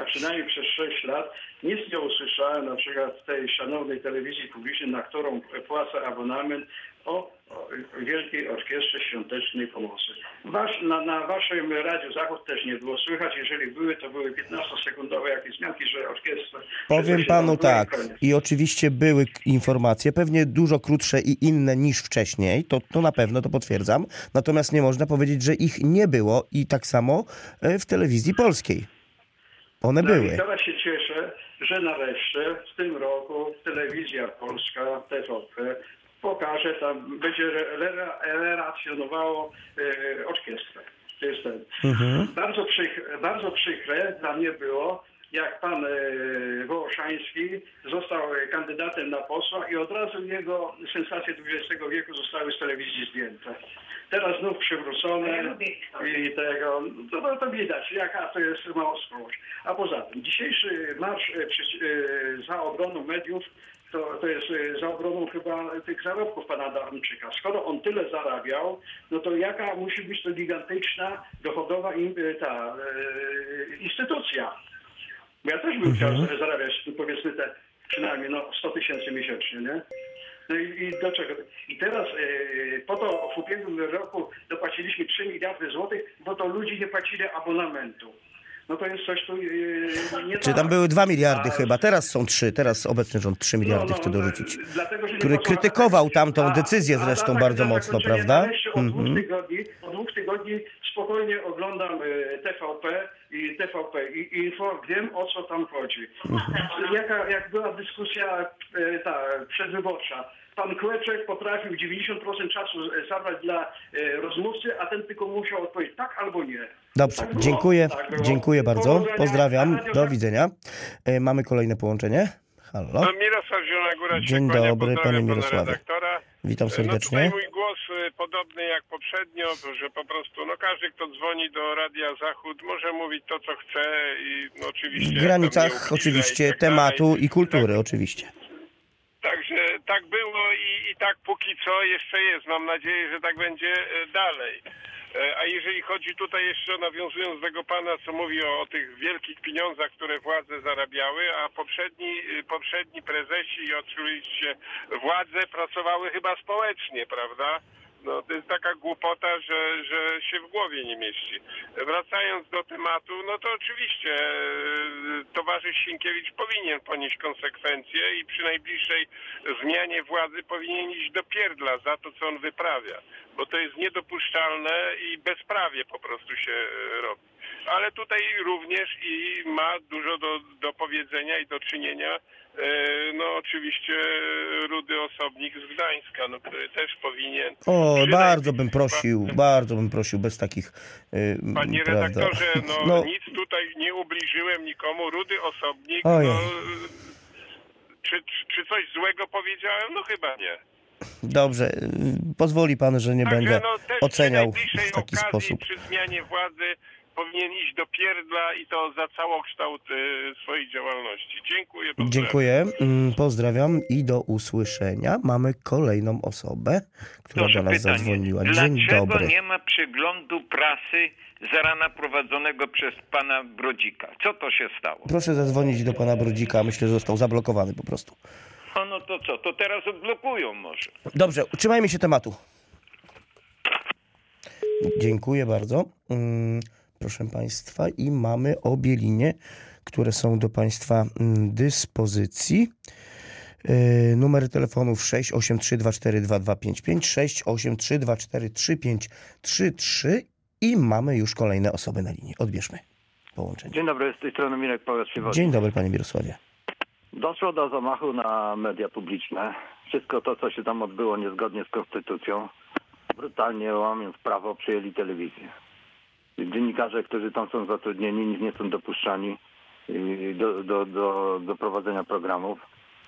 a przynajmniej przez 6 lat, nic nie usłyszałem na przykład w tej szanownej telewizji publicznej, na którą płacę abonament, o, Wielkiej Orkiestrze Świątecznej Pomocy. Wasz, na, na waszym Radiu Zachód też nie było słychać. Jeżeli były, to były 15-sekundowe jakieś zmianki, że orkiestra... Powiem panu i tak, koniec. i oczywiście były informacje, pewnie dużo krótsze i inne niż wcześniej, to, to na pewno, to potwierdzam, natomiast nie można powiedzieć, że ich nie było i tak samo e, w telewizji polskiej. One No i były. teraz się cieszę, że nareszcie w tym roku telewizja polska, TVP, pokaże tam, będzie re- re- relacjonowało e, orkiestrę. Mhm. Bardzo, przykre, bardzo przykre dla mnie było, jak pan e, Wołoszański został kandydatem na posła i od razu jego sensacje XX wieku zostały z telewizji zdjęte. Teraz znów przywrócone i tego, to, to, to widać, jaka to jest małostkowość. A poza tym, dzisiejszy marsz e, e, za obroną mediów to, to jest e, za obroną chyba tych zarobków pana Darmczyka. Skoro on tyle zarabiał, no to jaka musi być to gigantyczna, dochodowa im, e, ta e, instytucja. Bo ja też bym Mhm. chciał zarabiać powiedzmy te przynajmniej no, 100 tysięcy miesięcznie, nie? No i, i do czego? I teraz e, po to w ubiegłym roku dopłaciliśmy 3 miliardy złotych, bo to ludzie nie płacili abonamentu. No to jest coś tu e, nie Czy tak. tam były 2 miliardy chyba, teraz są 3, teraz obecny rząd 3 miliardy No, no, chce no, dorzucić. dlatego, że nie Który krytykował tamtą A, decyzję a zresztą na- bardzo na mocno, prawda? Od dwóch Mhm. tygodni, od dwóch tygodni spokojnie oglądam e, TVP i TVP i Info, wiem o co tam chodzi. Mhm. Jaka, jak była dyskusja e, ta przedwyborcza, pan Kłeczek potrafił 90% czasu e, zabrać dla e, rozmówcy, a ten tylko musiał odpowiedzieć tak albo nie. Dobrze, Tak dziękuję, tak dziękuję bardzo, pozdrawiam, Radio do widzenia. E, Mamy kolejne połączenie. Halo, No, Mirosław Zielona Góra Dzień kłania, dobry, pozdrawiam panie Mirosławie. witam No tutaj serdecznie. mój głos podobny jak poprzednio, że po prostu no każdy, kto dzwoni do Radia Zachód może mówić to, co chce i no, oczywiście... W granicach oczywiście i tak tematu i kultury, oczywiście. Także tak było i, i tak póki co jeszcze jest. Mam nadzieję, że tak będzie e, dalej. E, A jeżeli chodzi tutaj jeszcze, nawiązując do tego pana, co mówi o, o tych wielkich pieniądzach, które władze zarabiały, a poprzedni, y, poprzedni prezesi i oczywiście władze pracowały chyba społecznie, prawda? No, to jest taka głupota, że, że się w głowie nie mieści. Wracając do tematu, no to oczywiście e, towarzysz Sienkiewicz powinien ponieść konsekwencje i przy najbliższej zmianie władzy powinien iść do pierdla za to, co on wyprawia. Bo to jest niedopuszczalne i bezprawie po prostu się e, robi. Ale tutaj również i ma dużo do, do powiedzenia i do czynienia e, no oczywiście Rudy Osobnik z Gdańska, no, który też powinien O, bardzo bym prosił, bardzo bym prosił bez takich. y, Panie prawda. redaktorze, no, No. nic tutaj nie ubliżyłem nikomu. Rudy osobnik, Ojej. no, czy, czy, coś złego powiedziałem? No chyba nie. Dobrze, y, pozwoli pan, że nie Także będę no, oceniał w taki okazji, sposób. przy zmianie władzy powinien iść do pierdla i to za całokształt y, swojej działalności. Dziękuję. pozdrawiam. Dziękuję, mm, pozdrawiam i do usłyszenia. Mamy kolejną osobę, która do nas zadzwoniła. Dzień Dlaczego dobry. nie ma przeglądu prasy z rana prowadzonego przez pana Brodzika? Co to się stało? Proszę zadzwonić do pana Brodzika. Myślę, że został zablokowany po prostu. No, no to co? To teraz odblokują może. Dobrze, trzymajmy się tematu. Dziękuję bardzo. Proszę Państwa, i mamy obie linie, które są do Państwa mm, dyspozycji. Yy, Numery telefonów 683242255, 683243533 i mamy już kolejne osoby na linii. Odbierzmy połączenie. Dzień dobry, z tej strony Mirek Paweł. Dzień dobry Panie Mirosławie. Doszło do zamachu na media publiczne. Wszystko to, co się tam odbyło niezgodnie z konstytucją, brutalnie łamiąc prawo, przyjęli telewizję. Dziennikarze, którzy tam są zatrudnieni, nie są dopuszczani y, do, do, do, do prowadzenia programów.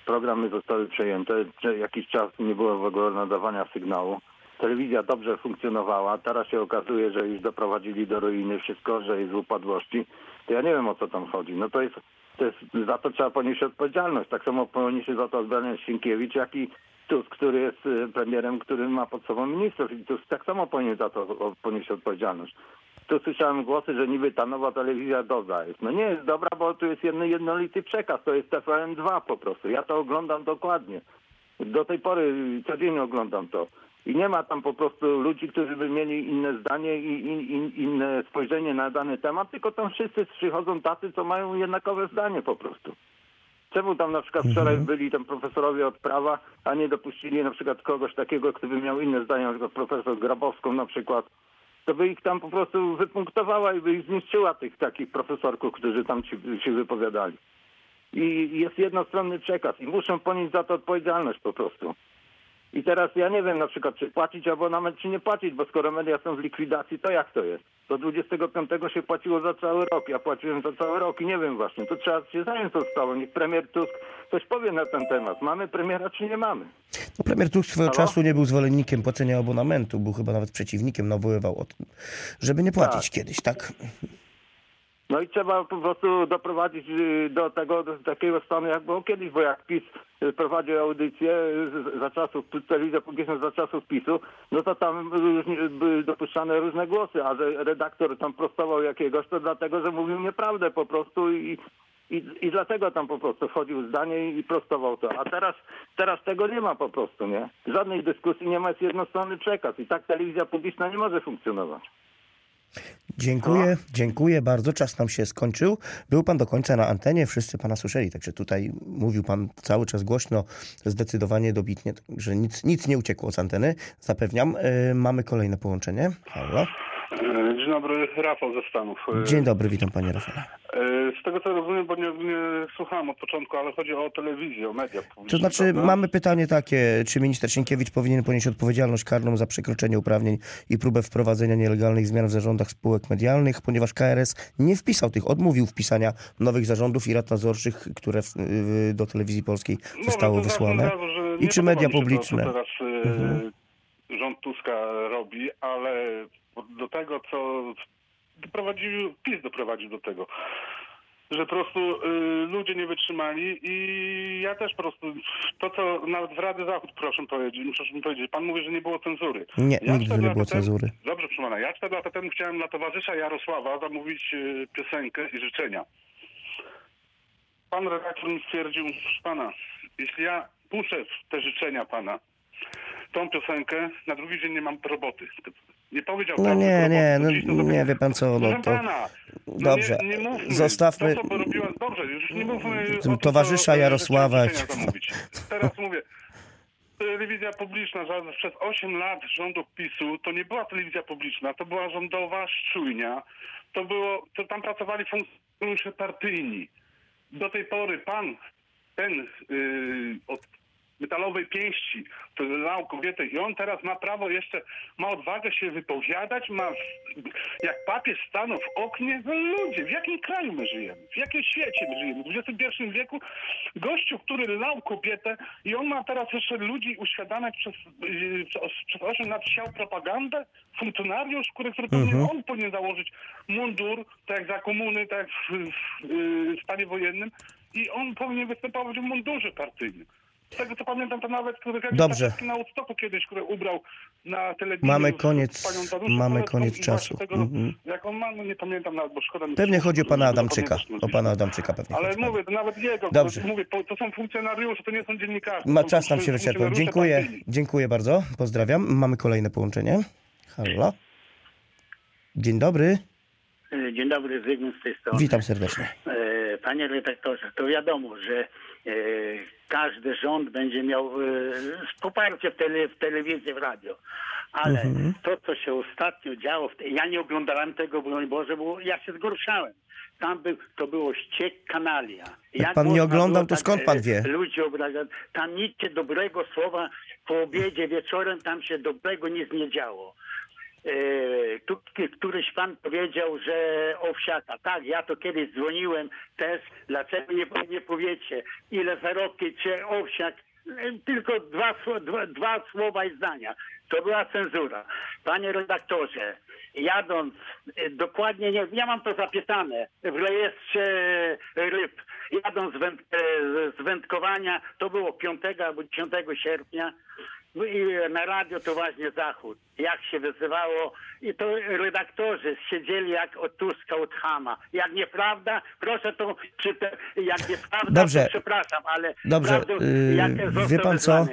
Programy zostały przejęte. Jakiś czas nie było w ogóle nadawania sygnału. Telewizja dobrze funkcjonowała. Teraz się okazuje, że już doprowadzili do ruiny wszystko, że jest w upadłości. To ja nie wiem, o co tam chodzi. No to jest, to jest za to trzeba ponieść odpowiedzialność. Tak samo poniesie za to odpowiedzialność Sienkiewicz, jak i Tusk, który jest y, premierem, który ma pod sobą ministrów. I Tusk tak samo powinien za to ponieść odpowiedzialność. Tu słyszałem głosy, że niby ta nowa telewizja dobra jest. No nie jest dobra, bo tu jest jedno, jednolity przekaz. To jest TVN2 po prostu. Ja to oglądam dokładnie. Do tej pory codziennie oglądam to. I nie ma tam po prostu ludzi, którzy by mieli inne zdanie i in, in, inne spojrzenie na dany temat, tylko tam wszyscy przychodzą tacy, co mają jednakowe zdanie po prostu. Czemu tam na przykład wczoraj byli tam profesorowie od prawa, a nie dopuścili na przykład kogoś takiego, kto by miał inne zdanie, na przykład profesor Grabowską na przykład, to by ich tam po prostu wypunktowała i by ich zniszczyła tych takich profesorków, którzy tam ci, się wypowiadali. I jest jednostronny przekaz i muszą ponieść za to odpowiedzialność po prostu. I teraz ja nie wiem na przykład, czy płacić abonament, czy nie płacić, bo skoro media są w likwidacji, to jak to jest? Do 25 się płaciło za cały rok, ja płaciłem za cały rok i nie wiem właśnie. To trzeba się zająć tą sprawą. Niech premier Tusk coś powie na ten temat. Mamy premiera, czy nie mamy? No, premier Tusk swego Halo? czasu nie był zwolennikiem płacenia abonamentu, był chyba nawet przeciwnikiem, nawoływał o tym, żeby nie płacić kiedyś, tak? No i trzeba po prostu doprowadzić y, do tego, do takiego stanu, jak było kiedyś, bo jak PiS y, prowadził audycję y, za czasów, telewizja publiczna za czasów PiSu, no to tam były dopuszczane różne głosy, a że redaktor tam prostował jakiegoś, to dlatego, że mówił nieprawdę po prostu i, i, i dlatego tam po prostu wchodził zdanie i prostował to. A teraz, teraz tego nie ma po prostu, nie? Żadnej dyskusji nie ma, jest jednostronny przekaz i tak telewizja publiczna nie może funkcjonować. Dziękuję, dziękuję bardzo. Czas nam się skończył. Był pan do końca na antenie, wszyscy pana słyszeli, także tutaj mówił pan cały czas głośno, zdecydowanie dobitnie, że nic, nic nie uciekło z anteny, zapewniam. E, mamy kolejne połączenie. Halo. Dzień dobry, Rafał ze Stanów. E, Dzień dobry, witam panie Rafale. e, Z tego co rozumiem, bo nie, nie słuchałem od początku, ale chodzi o telewizję, o media publiczne. To znaczy, prawda? mamy pytanie takie, czy minister Sienkiewicz powinien ponieść odpowiedzialność karną za przekroczenie uprawnień i próbę wprowadzenia nielegalnych zmian w zarządach spółek medialnych, ponieważ KRS nie wpisał tych, odmówił wpisania nowych zarządów i rad nadzorczych, które do telewizji polskiej zostały No, to zacznę wysłane. I czy media publiczne? To, co teraz e, Mhm. rząd Tuska robi, ale do tego, co doprowadził, PiS doprowadził do tego, że po prostu y, ludzie nie wytrzymali i ja też po prostu, to co nawet w Rady Zachód, proszę powiedzieć, proszę mi powiedzieć, pan mówi, że nie było cenzury. Nie, Ja nigdy nie było cenzury. Dobrze, proszę pana, ja cztery lata temu chciałem dla towarzysza Jarosława zamówić y, piosenkę i życzenia. Pan redaktor mi stwierdził, proszę pana, jeśli ja puszczę te życzenia pana, tą piosenkę, na drugi dzień nie mam roboty. Nie powiedział No nie, nie, no nie wie pan co, no Proszę to... pana, no Dobrze, nie, nie mówmy. zostawmy To, co porobiła, dobrze, już nie mówmy o tym, towarzysza co, Jarosława. że chciałem zamówić. Teraz mówię, telewizja publiczna że przez 8 lat rządów PiSu to nie była telewizja publiczna, to była rządowa szczujnia. To było, to tam pracowali funkcjonariusze partyjni. Do tej pory pan, ten yy, od metalowej pięści, który lał kobietę i on teraz ma prawo jeszcze, ma odwagę się wypowiadać, ma jak papież stanął w oknie, no ludzie, w jakim kraju my żyjemy? W jakim świecie my żyjemy? W XXI wieku gościu, który lał kobietę i on ma teraz jeszcze ludzi uświadamiać przez, przez, przez 8 lat siał propagandę? Funkcjonariusz, który, który powinien, Mhm. on powinien założyć mundur, tak jak za komuny, tak jak w, w, w stanie wojennym i on powinien występować w mundurze partyjnym. Z tego co pamiętam, to nawet który Dobrze. na Woodstocku kiedyś, który ubrał na telewizji Mamy koniec- panią Danuszą mamy koniec czasu. Tego, Mhm. Jak on ma, no nie pamiętam nawet, bo szkoda mi Pewnie się- chodzi o pana Adamczyka. O pana Adamczyka pewnie Ale chodzi. mówię, to nawet jego, Dobrze. to, mówię, to, to są funkcjonariusze, to nie są dziennikarze. Ma czas nam się wyczerpał. Dziękuję, dziękuję bardzo. Pozdrawiam. Mamy kolejne połączenie. Halo. Dzień dobry. E, Dzień dobry, Zygmunt z tej strony. Witam serdecznie. Panie redaktorze, to wiadomo, że e, każdy rząd będzie miał e, poparcie w, tele, w telewizji, w radio. Ale Mhm. to, co się ostatnio działo, ja nie oglądałem tego, broń Boże, bo ja się zgorszałem. Tam był, to było ściek kanalia. Jak pan nie oglądał, to skąd e, pan wie? Ludzi obrażać. Tam nic dobrego słowa po obiedzie, wieczorem, tam się dobrego nic nie działo. E, tu, któryś pan powiedział, że owsiaka. Tak, ja to kiedyś dzwoniłem też. Dlaczego nie, nie powiecie, ile zarobki czy owsiak? E, Tylko dwa, dwa, dwa słowa i zdania. To była cenzura. Panie redaktorze, jadąc, e, dokładnie nie, ja mam to zapisane w rejestrze ryb. Jadąc z, węd, z wędkowania, to było 5 albo 10 sierpnia, no i na radio to właśnie Zachód. Jak się wyzywało i to redaktorzy siedzieli jak od Tuska, od Hama. Jak nieprawda, proszę to, przyte- jak nieprawda, Dobrze. to przepraszam, ale Dobrze, yy, jak został wie pan co?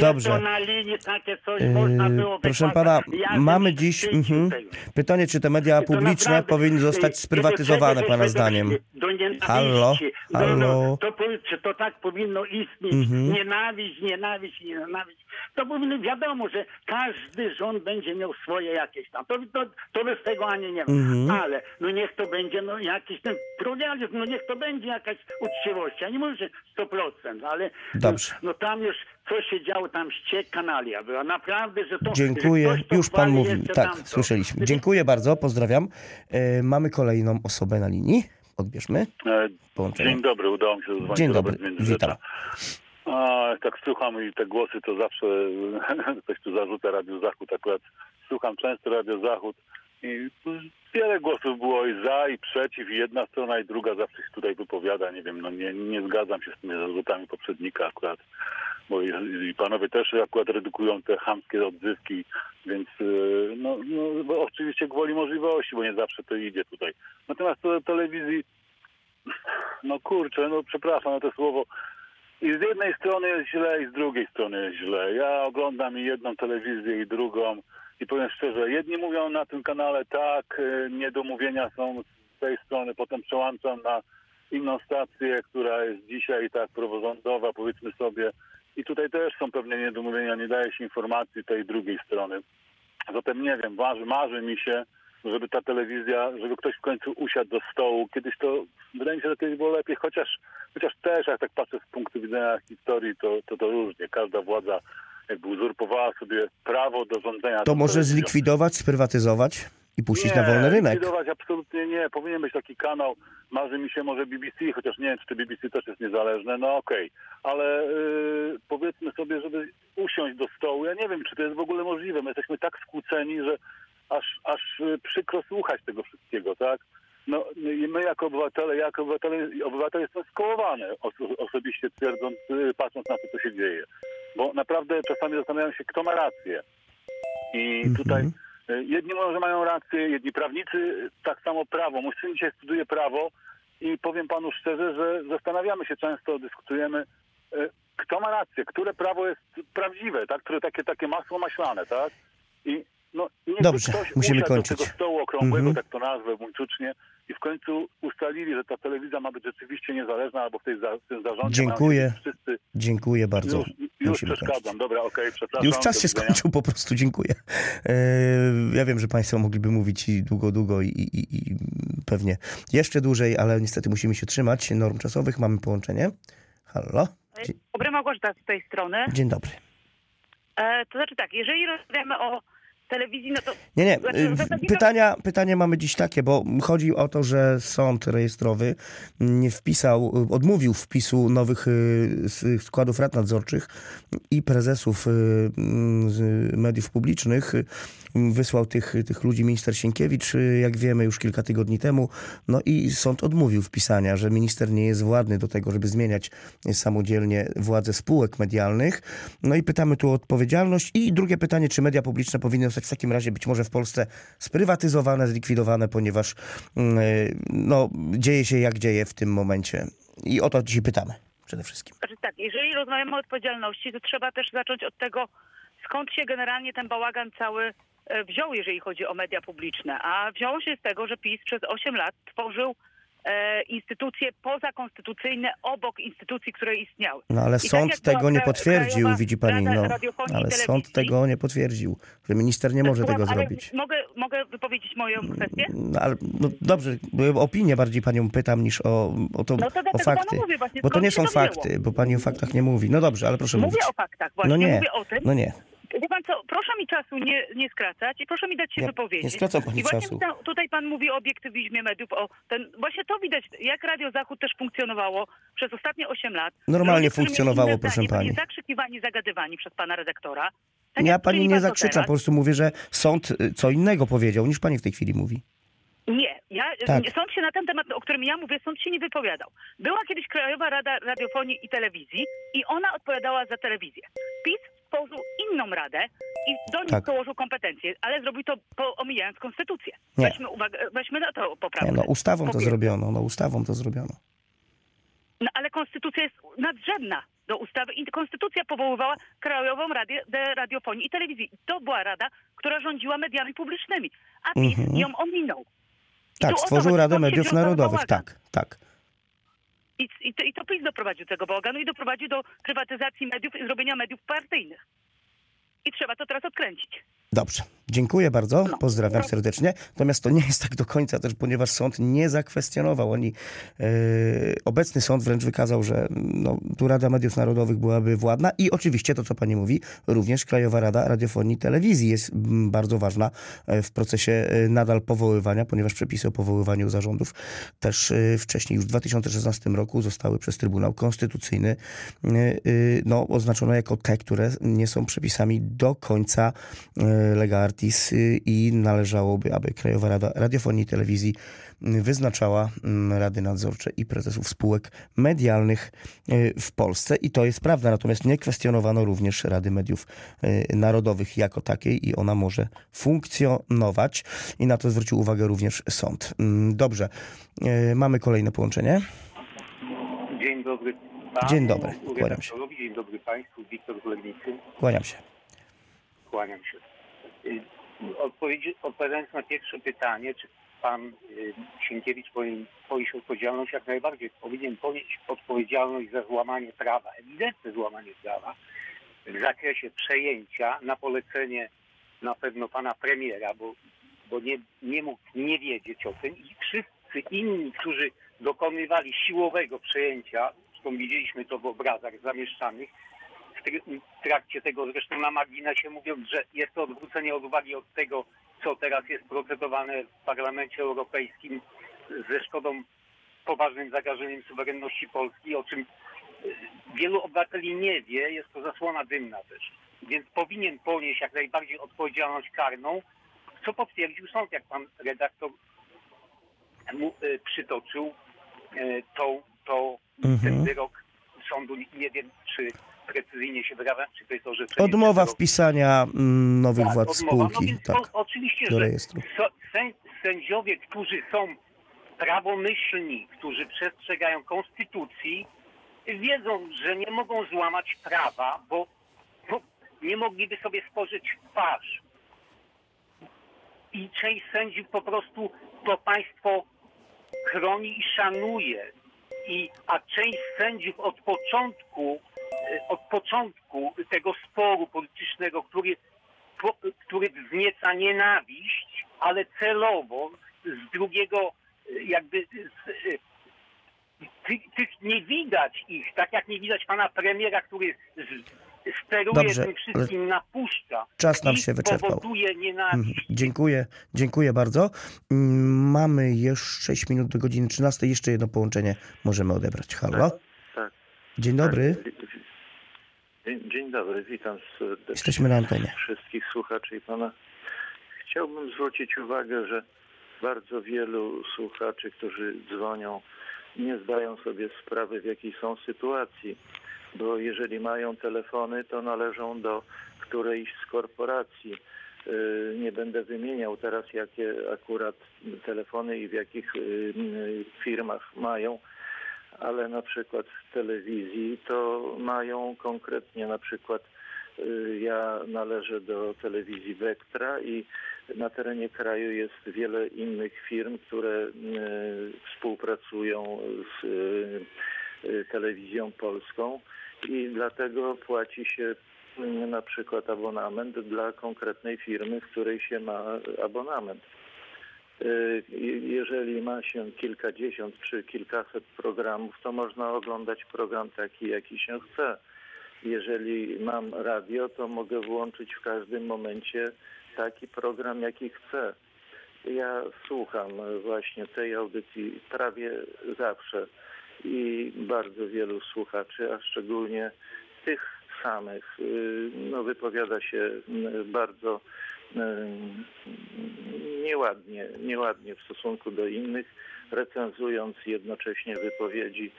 Dobrze. to na linii takie coś Yy, można było proszę pana, mamy dziś mhm, pytanie, czy te media publiczne naprawdę, powinny zostać y, sprywatyzowane kiedy pana zdaniem? Do. Halo? No, Halo? no, to, czy to tak powinno istnieć? Mhm. Nienawiść, nienawiść, nienawiść. To powinno, wiadomo, że każdy rząd będzie miał swoje jakieś tam. To, to, to bez tego ani nie ma. Mhm. Ale no niech to będzie no, jakiś ten pluralizm, no niech to będzie jakaś uczciwość. Ja nie mówię, że 100%, ale Dobrze. no tam już co się działo, tam ściek kanalia była. Naprawdę, że to... Dziękuję. Że Już pan mówił. Tak, tamto. słyszeliśmy. Dziękuję bardzo, pozdrawiam. E, mamy kolejną osobę na linii. Odbierzmy. E, Połączenie. Dzień dobry, udało mi się zadzwonić. Dzień dobry, witam. A, tak słucham i te głosy, to zawsze ktoś tu zarzuca Radio Zachód. Akurat słucham często Radio Zachód i wiele głosów było i za, i przeciw, i jedna strona, i druga zawsze się tutaj wypowiada. Nie wiem, no nie, nie zgadzam się z tymi zarzutami poprzednika akurat, bo i, i panowie też akurat redukują te chamskie odzywki, więc y, no, no oczywiście gwoli możliwości, bo nie zawsze to idzie tutaj. Natomiast to telewizji no kurczę, no przepraszam na to słowo. I z jednej strony jest źle, i z drugiej strony jest źle. Ja oglądam i jedną telewizję, i drugą. I powiem szczerze, jedni mówią na tym kanale tak, y, niedomówienia są z tej strony, potem przełączam na inną stację, która jest dzisiaj tak praworządowa, powiedzmy sobie. I tutaj też są pewne niedomówienia, nie daje się informacji tej drugiej strony. Zatem nie wiem, marzy, marzy mi się, żeby ta telewizja, żeby ktoś w końcu usiadł do stołu. Kiedyś to, wydaje mi się, że kiedyś było lepiej, chociaż, chociaż też, jak tak patrzę z punktu widzenia historii, to, to, to różnie. Każda władza jakby uzurpowała sobie prawo do rządzenia. To może zlikwidować, sprywatyzować i puścić nie, na wolny rynek. likwidować absolutnie nie. Powinien być taki kanał, marzy mi się może BBC, chociaż nie wiem, czy to BBC też jest niezależne, no okej. Ale yy, powiedzmy sobie, żeby usiąść do stołu, ja nie wiem, czy to jest w ogóle możliwe. My jesteśmy tak skłóceni, że aż, aż yy, przykro słuchać tego wszystkiego, tak? No i my jako obywatele, ja jako obywatele, obywatel jestem skołowany oso- osobiście twierdząc, yy, patrząc na to, co się dzieje. Bo naprawdę czasami zastanawiam się, kto ma rację. I tutaj y, jedni mówią, że mają rację, jedni prawnicy tak samo prawo. Mój syn dzisiaj studiuje prawo i powiem panu szczerze, że zastanawiamy się często, dyskutujemy, e, kto ma rację, które prawo jest prawdziwe, tak? Które takie, takie masło maślane, tak? I no, Dobrze, ktoś musimy kończyć. do tego stołu okrągłego, Mhm. tak to nazwę buńczucznie, i w końcu ustalili, że ta telewizja ma być rzeczywiście niezależna, albo w, tej za, w tym zarządzie Dziękuję. wszyscy... Dziękuję bardzo. Już, już Musimy przeszkadzam, kończyć. dobra, okej, przepraszam. Już czas się skończył, po prostu dziękuję. E, Ja wiem, że Państwo mogliby mówić i długo, długo i, i, i pewnie jeszcze dłużej, ale niestety musimy się trzymać norm czasowych. Mamy połączenie. Halo? Dzień, Dobry, Małgorzata z tej strony. dzień dobry. E, to znaczy tak, jeżeli rozmawiamy o telewizji, no to... Nie, nie. Znaczy, y, zasadniczo- Pytania, pytania mamy dziś takie, bo chodzi o to, że sąd rejestrowy nie wpisał, odmówił wpisu nowych y, składów rad nadzorczych i prezesów y, z mediów publicznych. Wysłał tych, tych ludzi minister Sienkiewicz, y, jak wiemy, już kilka tygodni temu. No i sąd odmówił wpisania, że minister nie jest władny do tego, żeby zmieniać samodzielnie władzę spółek medialnych. No i pytamy tu o odpowiedzialność. I drugie pytanie, czy media publiczne powinny zostać w takim razie być może w Polsce sprywatyzowane, zlikwidowane, ponieważ mm, y, no, dzieje się jak dzieje w tym momencie. I o to dzisiaj pytamy przede wszystkim. Znaczy tak, jeżeli rozmawiamy o odpowiedzialności, to trzeba też zacząć od tego, skąd się generalnie ten bałagan cały wziął, jeżeli chodzi o media publiczne. A wziął się z tego, że PiS przez 8 lat tworzył e, instytucje pozakonstytucyjne obok instytucji, które istniały. No ale I tak sąd była tego nie potwierdził, Krajowa widzi pani. No, ale sąd tego nie potwierdził, że minister nie może Słucham, tego zrobić. Mogę, mogę wypowiedzieć moją kwestię? No, ale, no dobrze, o opinię bardziej panią pytam niż o, o, to, No to o fakty. mówię właśnie, bo to nie są fakty, bo pani o faktach nie mówi. No dobrze, ale proszę Mówię mówić. o faktach właśnie, no nie, mówię o tym. no nie. Wie pan co, proszę mi czasu nie, nie skracać i proszę mi dać się Nie- wypowiedzieć. nie skracam pani I właśnie czasu. ta- tutaj pan mówi o obiektywizmie mediów, o ten, właśnie to widać, jak Radio Zachód też funkcjonowało przez ostatnie 8 lat. Normalnie funkcjonowało, proszę pani. Byli zakrzykiwani, zagadywani przez pana redaktora. Tak Ja pani nie teraz. po prostu mówię, że sąd y, co innego powiedział niż pani w tej chwili mówi. Nie, ja, Tak. nie, sąd się na ten temat, o którym ja mówię, sąd się nie wypowiadał. Była kiedyś Krajowa Rada Radiofonii i Telewizji i ona odpowiadała za telewizję. PiS stworzył inną radę i do nich Tak. dołożył kompetencje, ale zrobił to po, omijając konstytucję. Nie. Weźmy, uwagę, weźmy na to poprawkę. Nie, no ustawą to zrobiono, no ustawą to zrobiono. No, ale konstytucja jest nadrzędna do ustawy i konstytucja powoływała Krajową Radę de Radiofonii i Telewizji. To była rada, która rządziła mediami publicznymi, a PiS Mhm. ją ominął. I Tak, stworzył Radę Mediów Narodowych, tak, tak. I, i, to, I to PiS doprowadził do tego bałaganu i doprowadził do prywatyzacji mediów i zrobienia mediów partyjnych. I trzeba to teraz odkręcić. Dobrze, dziękuję bardzo, No. pozdrawiam serdecznie. Natomiast to nie jest tak do końca też, ponieważ sąd nie zakwestionował. Oni, e, obecny sąd wręcz wykazał, że no, tu Rada Mediów Narodowych byłaby władna i oczywiście to, co pani mówi, również Krajowa Rada Radiofonii i Telewizji jest bardzo ważna e, w procesie e, nadal powoływania, ponieważ przepisy o powoływaniu zarządów też wcześniej, już w 2016 roku zostały przez Trybunał Konstytucyjny no, oznaczone jako te, które nie są przepisami do końca e, i należałoby, aby Krajowa Rada Radiofonii i Telewizji y, wyznaczała mm, rady nadzorcze i prezesów spółek medialnych y, w Polsce. I to jest prawda, natomiast nie kwestionowano również Rady Mediów y, Narodowych jako takiej i ona może funkcjonować. I na to zwrócił uwagę również sąd. Mm, Dobrze, Y, mamy kolejne połączenie. Dzień dobry. Dzień dobry, kłaniam się. Dzień dobry Państwu, Wiktor. Kłaniam się. Kłaniam się. Y, odpowiadając na pierwsze pytanie, czy Pan y, Sienkiewicz powinien ponieść odpowiedzialność, jak najbardziej? Powinien ponieść odpowiedzialność za złamanie prawa, ewidentne złamanie prawa w zakresie przejęcia na polecenie na pewno Pana Premiera, bo, bo nie, nie mógł nie wiedzieć o tym i wszyscy inni, którzy dokonywali siłowego przejęcia, zresztą widzieliśmy to w obrazach zamieszczanych, w tr- w trakcie tego zresztą na marginesie mówiąc, że jest to odwrócenie odwagi od tego, co teraz jest procedowane w Parlamencie Europejskim ze szkodą poważnym zagrożeniem suwerenności Polski, o czym y, wielu obywateli nie wie, jest to zasłona dymna też. Więc powinien ponieść jak najbardziej odpowiedzialność karną, co potwierdził sąd, jak pan redaktor mu y, przytoczył y, tą, to, ten Mhm. wyrok sądu. Nie wiem, czy precyzyjnie się wyrażam, czy to jest orzeczenie. Odmowa tego- wpisania mm, nowych tak, władz odmowa. No spółki więc tak, oczywiście, do że rejestru. sę, sędziowie, którzy są prawomyślni, którzy przestrzegają konstytucji, wiedzą, że nie mogą złamać prawa, bo, bo nie mogliby sobie spożyć twarz. I część sędziów po prostu to państwo chroni i szanuje. I, a część sędziów od początku, od początku tego sporu politycznego, który, po, który wznieca nienawiść, ale celowo z drugiego e, jakby z, e, tych, tych nie widać ich, tak jak nie widać pana premiera, który z, steruje Dobrze, tym wszystkim, napuszcza. Czas nam się wyczerpał. Mhm. Dziękuję, dziękuję bardzo. Mm, Mamy jeszcze 6 minut do godziny 13. Jeszcze jedno połączenie możemy odebrać. Halo? Tak. Dzień dobry. Dzień, dzień dobry, witam serdecznie Jesteśmy na antenie. wszystkich słuchaczy i pana. Chciałbym zwrócić uwagę, że bardzo wielu słuchaczy, którzy dzwonią, nie zdają sobie sprawy, w jakiej są sytuacji, bo jeżeli mają telefony, to należą do którejś z korporacji. Yy, Nie będę wymieniał teraz, jakie akurat telefony i w jakich yy, firmach mają, ale na przykład w telewizji to mają konkretnie na przykład y, ja należę do telewizji Vectra i na terenie kraju jest wiele innych firm, które y, współpracują z y, telewizją polską i dlatego płaci się na przykład abonament dla konkretnej firmy, w której się ma abonament. Y, Jeżeli ma się kilkadziesiąt czy kilkaset programów, to można oglądać program taki, jaki się chce. Jeżeli mam radio, to mogę włączyć w każdym momencie taki program, jaki chcę. Ja słucham właśnie tej audycji prawie zawsze i bardzo wielu słuchaczy, a szczególnie tych samych, y, no wypowiada się y, bardzo nieładnie, nieładnie w stosunku do innych, recenzując jednocześnie wypowiedzi,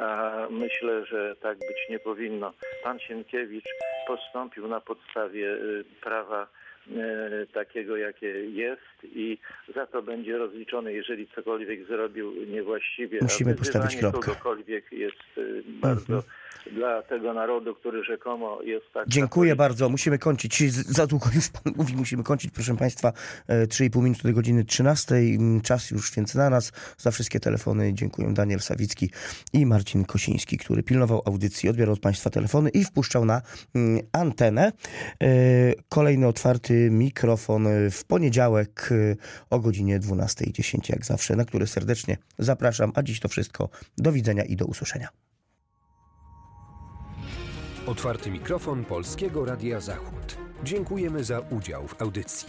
a myślę, że tak być nie powinno. Pan Sienkiewicz postąpił na podstawie y, prawa takiego, jakie jest i za to będzie rozliczony, jeżeli cokolwiek zrobił niewłaściwie. Musimy postawić kropkę. kogokolwiek jest y, bardzo dla tego narodu, który rzekomo jest tak Dziękuję bardzo. Musimy kończyć. Za długo już pan mówi, musimy kończyć. Proszę państwa, e, 3,5 minuty do godziny 13. Mm, Czas już więc na nas. Za wszystkie telefony dziękuję Daniel Sawicki i Marcin Kosiński, który pilnował audycji, odbierał od państwa telefony i wpuszczał na mm, antenę. E, Kolejny otwarty mikrofon e, w poniedziałek e, o godzinie 12.10 jak zawsze, na który serdecznie zapraszam. A dziś to wszystko. Do widzenia i do usłyszenia. Otwarty mikrofon Polskiego Radia Zachód. Dziękujemy za udział w audycji.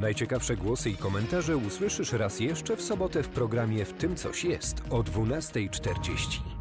Najciekawsze głosy i komentarze usłyszysz raz jeszcze w sobotę w programie W tym coś jest o 12.40.